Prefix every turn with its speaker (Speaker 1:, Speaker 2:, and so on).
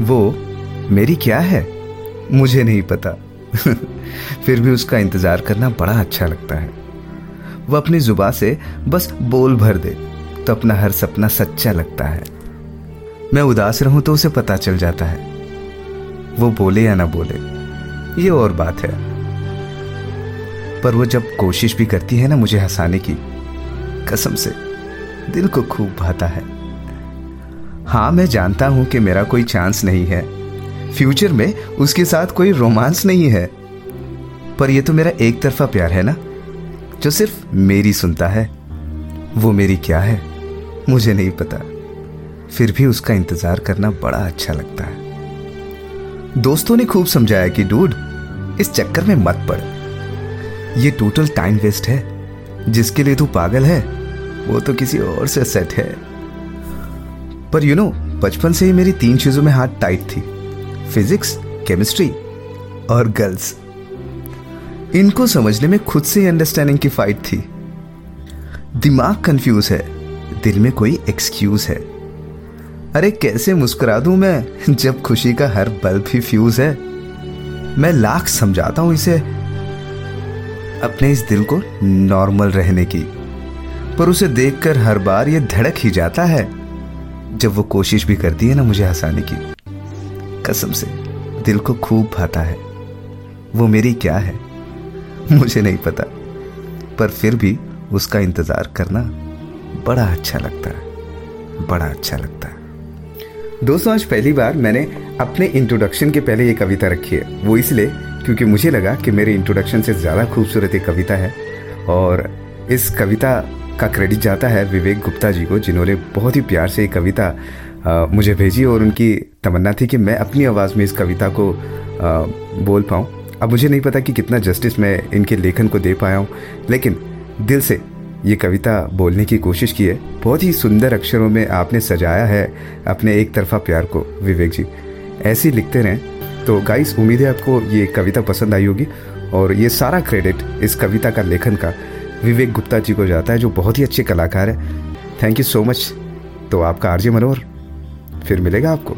Speaker 1: वो, मेरी क्या है? मुझे नहीं पता। फिर भी उसका इंतज़ार करना बड़ा अच्छा लगता है। वो अपनी जुबा से बस बोल भर दे तो अपना हर सपना सच्चा लगता है। मैं उदास रहूँ तो उसे पता चल जाता है। वो बोले या ना बोले, ये और बात है। पर वो जब कोशिश भी करती है ना मुझे हंसाने की, कसम से दिल को खूब भाता है। हाँ मैं जानता हूँ कि मेरा कोई चांस नहीं है। फ्यूचर में उसके साथ कोई रोमांस नहीं है। पर यह तो मेरा एक तरफा प्यार है ना, जो सिर्फ़ मेरी सुनता है। वो मेरी क्या है, मुझे नहीं पता। फिर भी उसका इंतज़ार करना बड़ा अच्छा लगता है। दोस्तों ने खूब समझाया कि, डूड, इस चक्कर में मत पड़। ये टोटल टाइम वेस्ट है। जिसके लिए तू पागल है, वो तो किसी और से सेट है। पर यू नो बचपन से ही मेरी तीन चीज़ों में हाथ टाइट थी। फिजिक्स केमिस्ट्री और गर्ल्स इनको समझने में खुद से ही अंडरस्टैंडिंग की फाइट थी। दिमाग कंफ्यूज है, दिल में कोई एक्सक्यूज है। अरे कैसे मुस्कुरा दूँ मैं, जब खुशी का हर बल्ब ही फ्यूज है। मैं लाख समझाता हूँ इसे, अपने इस दिल को नॉर्मल रहने की। पर उसे देखकर हर बार ये धड़क ही जाता है। जब वो कोशिश भी करती है ना मुझे हंसाने की। कसम से, दिल को खूब भाता है। वो मेरी क्या है? मुझे नहीं पता। पर फिर भी उसका इंतज़ार करना बड़ा अच्छा लगता है। बड़ा अच्छा लगता है। दोस्तों, आज पहली बार मैंने अपने इंट्रोडक्शन के पहले ये कविता रखी है। वो इसलिए क्योंकि मुझे लगा कि मेरे इंट्रोडक्शन से ज़्यादा खूबसूरत एक कविता है। और इस कविता का क्रेडिट जाता है विवेक गुप्ता जी को जिन्होंने बहुत ही प्यार से ये कविता मुझे भेजी और उनकी तमन्ना थी कि मैं अपनी आवाज़ में इस कविता को आ, बोल पाऊँ। अब मुझे नहीं पता कि कितना जस्टिस मैं इनके लेखन को दे पाया हूँ लेकिन दिल से ये कविता बोलने की कोशिश की है। बहुत ही सुंदर अक्षरों में आपने सजाया है अपने एक तरफा प्यार को विवेक जी। ऐसे लिखते रहें। तो गाइस उम्मीद है आपको ये कविता पसंद आई होगी और ये सारा क्रेडिट इस कविता का लेखन का विवेक गुप्ता जी को जाता है, जो बहुत ही अच्छे कलाकार है। थैंक यू सो मच तो आपका आरजे मनोहर, फिर मिलेगा आपको।